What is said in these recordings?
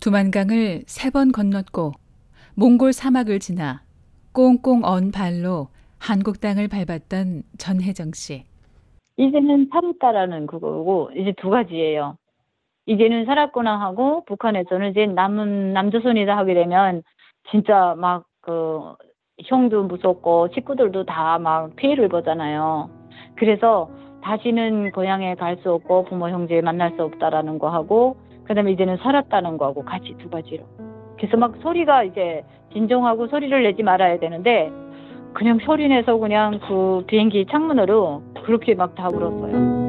두만강을 세 번 건넜고 몽골 사막을 지나 꽁꽁 언 발로 한국 땅을 밟았던 전혜정 씨. 이제는 살았다라는 그거고 이제 두 가지예요. 이제는 살았구나 하고 북한에서는 이제 남은 남조선이다 하게 되면 진짜 막 그 형도 무섭고 식구들도 다 막 피해를 보잖아요. 그래서 다시는 고향에 갈 수 없고 부모 형제 만날 수 없다라는 거 하고 그다음에 이제는 살았다는 거하고 같이 두 가지로. 그래서 막 소리가 이제 진정하고 소리를 내지 말아야 되는데 그냥 소리 내서 그냥 그 비행기 창문으로 그렇게 막 다 울었어요.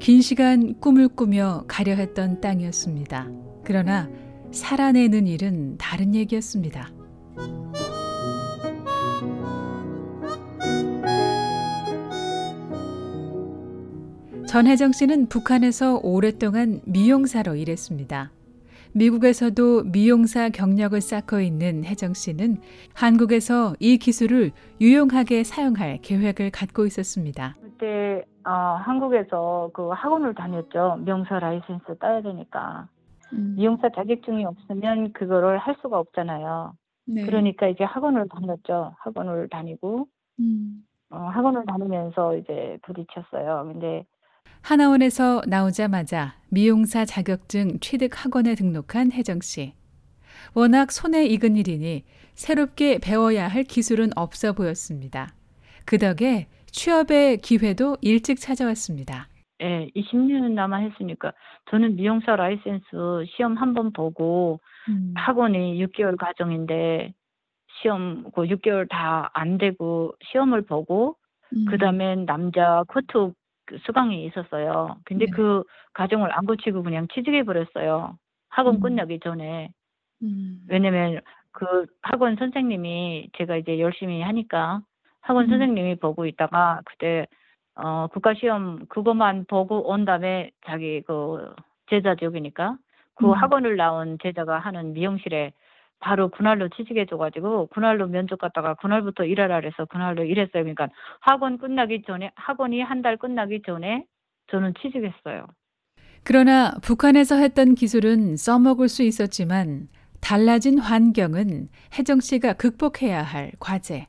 긴 시간 꿈을 꾸며 가려 했던 땅이었습니다. 그러나 살아내는 일은 다른 얘기였습니다. 전해정 씨는 북한에서 오랫동안 미용사로 일했습니다. 미국에서도 미용사 경력을 쌓고 있는 해정 씨는 한국에서 이 기술을 유용하게 사용할 계획을 갖고 있었습니다. 그때 어, 한국에서 그 학원을 다녔죠. 미용사 라이센스 따야 되니까. 음. 미용사 자격증이 없으면 그거를 할 수가 없잖아요. 네. 그러니까 이제 학원을 다녔죠. 학원을 다니고 음. 어, 학원을 다니면서 이제 부딪혔어요. 근데 하나원에서 나오자마자 미용사 자격증 취득 학원에 등록한 해정 씨. 워낙 손에 익은 일이니 새롭게 배워야 할 기술은 없어 보였습니다. 그 덕에 취업의 기회도 일찍 찾아왔습니다. 예, 20년 넘어 했으니까 저는 미용사 라이센스 시험 한 번 보고 음. 학원이 6개월 과정인데 시험 그 6개월 다 안 되고 시험을 보고 음. 그다음에 남자 코트 그 수강이 있었어요. 근데 네. 그 과정을 안 고치고 그냥 취직해 버렸어요. 학원 음. 끝나기 전에. 음. 왜냐면 그 학원 선생님이 제가 이제 열심히 하니까 학원 음. 선생님이 보고 있다가 그때 어 국가 시험 그것만 보고 온 다음에 자기 그 제자 지옥이니까 그 음. 학원을 나온 제자가 하는 미용실에 바로 그날로 취직해 줘가지고 그날로 면접 갔다가 그날부터 일하라 그래서 그날로 일했어요. 그러니까 학원 끝나기 전에 학원이 한 달 끝나기 전에 저는 취직했어요. 그러나 북한에서 했던 기술은 써먹을 수 있었지만 달라진 환경은 혜정 씨가 극복해야 할 과제.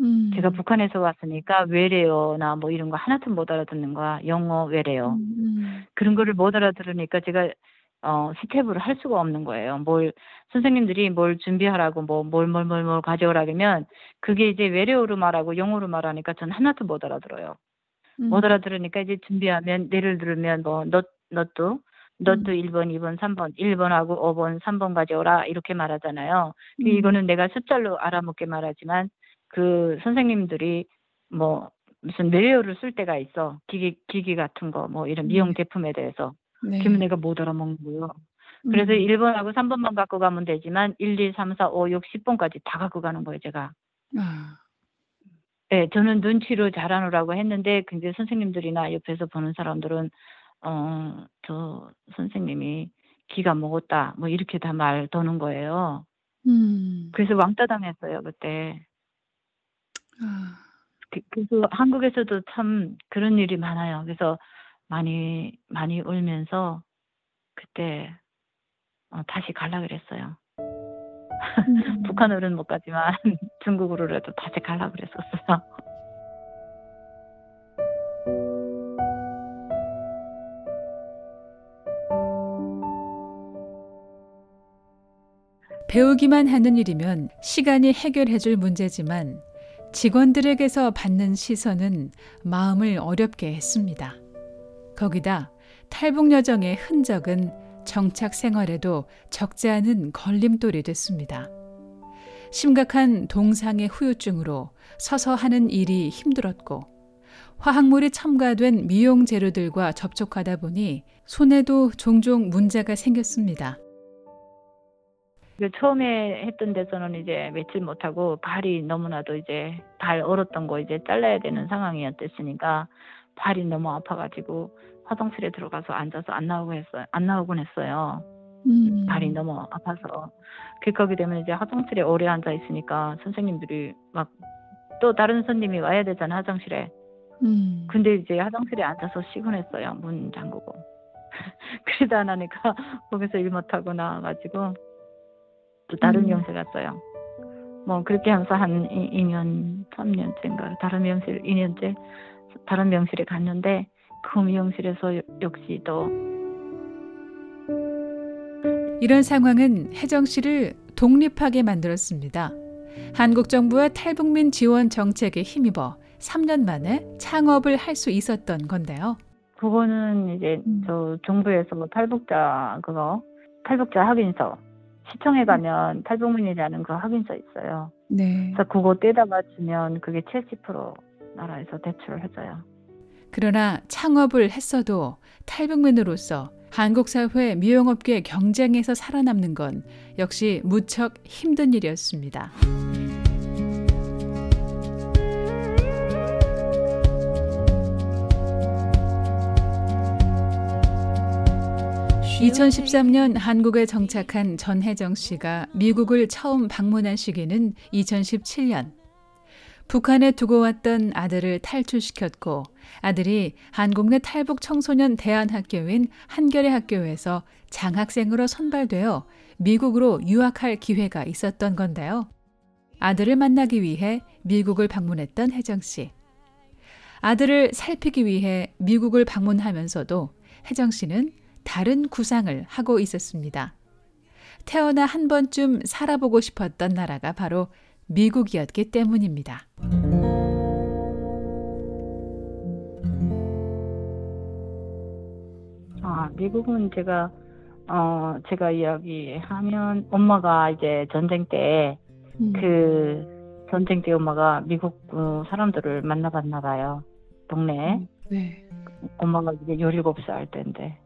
음. 제가 북한에서 왔으니까 외래어나 뭐 이런 거 하나도 못 알아듣는 거야. 영어 외래어. 음. 음. 그런 거를 못 알아들으니까 제가 어 스텝을 할 수가 없는 거예요. 뭘 선생님들이 뭘 준비하라고 뭐 뭘 뭘 뭘 뭘 가져오라 그러면 그게 이제 외래어로 말하고 영어로 말하니까 전 하나도 못 알아들어요. 음. 못 알아들으니까 이제 준비하면 예를 들면 뭐 넛, 넛도 넛도 음. 1번, 2번, 3번, 1번하고 5번, 3번 가져오라 이렇게 말하잖아요. 그 음. 이거는 내가 숫자로 알아먹게 말하지만 그 선생님들이 뭐 무슨 외래어를 쓸 때가 있어. 기기 기기 같은 거 뭐 이런 미용 네. 제품에 대해서. 네. 그러면 내가 못 알아먹는 거예요. 그래서 음. 1번하고 3번만 갖고 가면 되지만 1, 2, 3, 4, 5, 6, 10번까지 다 갖고 가는 거예요, 제가. 아. 네, 저는 눈치로 잘하느라고 했는데 근데 선생님들이나 옆에서 보는 사람들은 어, 저 선생님이 기가 먹었다. 뭐 이렇게 다 말 도는 거예요. 음. 그래서 왕따 당했어요, 그때. 아. 그, 그래서 한국에서도 참 그런 일이 많아요. 그래서 많이 많이 울면서 그때 어, 다시 갈라 그랬어요. 음. 북한으로는 못 가지만 중국으로라도 다시 갈라 그랬었어요. 배우기만 하는 일이면 시간이 해결해 줄 문제지만 직원들에게서 받는 시선은 마음을 어렵게 했습니다. 거기다 탈북 여정의 흔적은 정착 생활에도 적지 않은 걸림돌이 됐습니다. 심각한 동상의 후유증으로 서서 하는 일이 힘들었고 화학물이 첨가된 미용 재료들과 접촉하다 보니 손에도 종종 문제가 생겼습니다. 그 처음에 했던 데서는 이제 며칠 못하고 발이 너무나도 이제 발 얼었던 거 이제 잘라야 되는 상황이었으니까 발이 너무 아파가지고 화장실에 들어가서 앉아서 안 나오고 했어요. 안 나오곤 했어요. 음. 발이 너무 아파서. 그 거기 되면 이제 화장실에 오래 앉아 있으니까 선생님들이 막 또 다른 손님이 와야 되잖아 화장실에. 음. 근데 이제 화장실에 앉아서 시근했어요. 문 잠그고. 그러다 나니까 거기서 일 못하고 나와가지고 또 다른 음. 미용실 갔어요. 뭐 그렇게 하면서 한 2, 년 3년째인가 다른 미용실 2년째 다른 미용실에 갔는데 그 미용실에서 여- 역시 또 이런 상황은 혜정 씨를 독립하게 만들었습니다. 한국 정부의 탈북민 지원 정책에 힘입어 3년 만에 창업을 할 수 있었던 건데요. 그거는 이제 음. 저 정부에서 뭐 탈북자 그거 탈북자 확인서 시청에 가면 탈북민이라는 그 확인서 있어요. 네. 그래서 그거 떼다가 주면 그게 70% 나라에서 대출을 해줘요. 그러나 창업을 했어도 탈북민으로서 한국 사회 미용업계 경쟁에서 살아남는 건 역시 무척 힘든 일이었습니다. (2013년) 한국에 정착한 전혜정 씨가 미국을 처음 방문한 시기는 (2017년) 북한에 두고 왔던 아들을 탈출시켰고 아들이 한국 내 탈북 청소년 대안학교인 한겨레 학교에서 장학생으로 선발되어 미국으로 유학할 기회가 있었던 건데요. 아들을 만나기 위해 미국을 방문했던 혜정 씨. 아들을 살피기 위해 미국을 방문하면서도 혜정 씨는 다른 구상을 하고 있었습니다. 태어나 한 번쯤 살아보고 싶었던 나라가 바로 미국이었기 때문입니다. 아, 미국은 제가, 어, 제가 이야기하면 엄마가 이제 전쟁 때, 음. 그, 전쟁 때 엄마가 미국 어, 사람들을 만나봤나 봐요. 동네에. 네. 엄마가 이제 17살 때인데.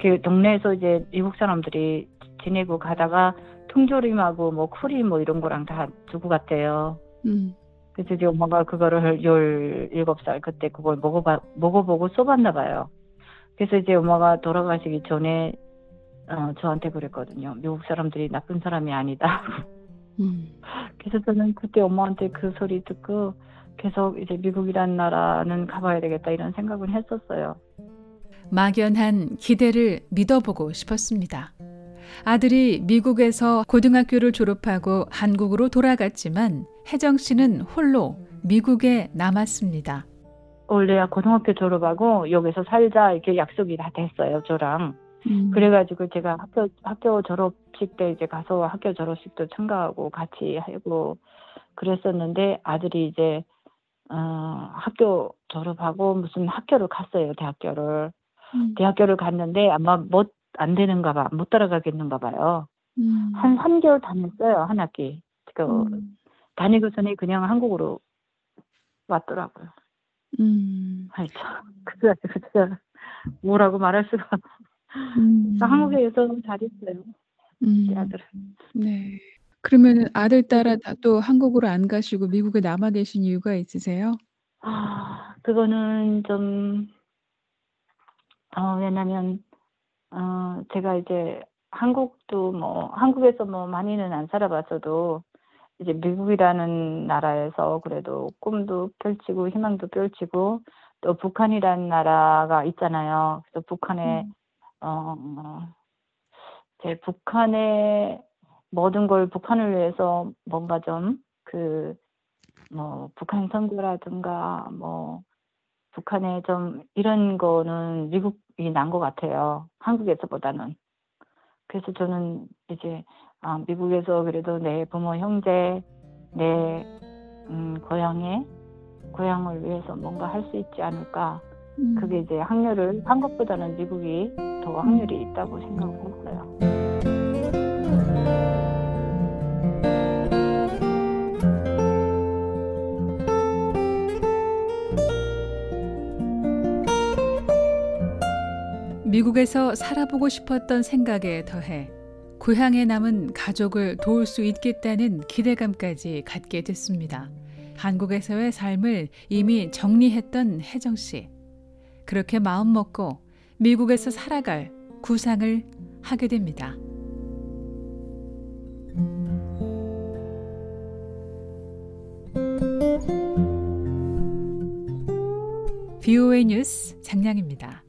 그 동네에서 이제 미국 사람들이 지내고 가다가 통조림하고 뭐 쿠리 뭐 이런 거랑 다 두고 갔대요. 음. 그래서 이제 엄마가 그거를 17살 그때 그걸 먹어봐, 먹어보고 써봤나 봐요. 그래서 이제 엄마가 돌아가시기 전에 어, 저한테 그랬거든요. 미국 사람들이 나쁜 사람이 아니다. 음. 그래서 저는 그때 엄마한테 그 소리 듣고 계속 이제 미국이라는 나라는 가봐야 되겠다 이런 생각을 했었어요. 막연한 기대를 믿어보고 싶었습니다. 아들이 미국에서 고등학교를 졸업하고 한국으로 돌아갔지만 혜정 씨는 홀로 미국에 남았습니다. 원래 고등학교 졸업하고 여기서 살자 이렇게 약속이 다 됐어요, 저랑. 음. 그래가지고 제가 학교 학교 졸업식 때 이제 가서 학교 졸업식도 참가하고 같이 하고 그랬었는데 아들이 이제 어 학교 졸업하고 무슨 학교를 갔어요 대학교를 음. 대학교를 갔는데 아마 못 안 되는가 봐 못 따라가겠는가 봐요 음. 한 3개월 다녔어요 한 학기 그 음. 다니고서는 그냥 한국으로 왔더라고요 음. 아이 참 그래가지고 진짜 뭐라고 말할 수가 음. 한국에서 잘했어요 음. 제 아들은 네. 그러면 아들 따라 다또 한국으로 안 가시고 미국에 남아 계신 이유가 있으세요? 아, 그거는 좀, 어, 왜냐면, 어, 제가 이제 한국도 뭐, 한국에서 뭐 많이는 안 살아봤어도, 이제 미국이라는 나라에서 그래도 꿈도 펼치고 희망도 펼치고, 또 북한이라는 나라가 있잖아요. 그래서 북한에, 음. 어, 어, 제 북한의 모든 걸 북한을 위해서 뭔가 좀, 그, 뭐 북한 선거라든가 뭐 북한에 좀 이런 거는 미국이 난 것 같아요. 한국에서보다는. 그래서 저는 이제 아, 미국에서 그래도 내 부모 형제 내 음, 고향에 고향을 위해서 뭔가 할 수 있지 않을까. 음. 그게 이제 확률을 한국보다는 미국이 더 확률이 있다고 생각했어요. 미국에서 살아보고 싶었던 생각에 더해 고향에 남은 가족을 도울 수 있겠다는 기대감까지 갖게 됐습니다. 한국에서의 삶을 이미 정리했던 혜정 씨. 그렇게 마음 먹고 미국에서 살아갈 구상을 하게 됩니다. BOA 뉴스 장량입니다.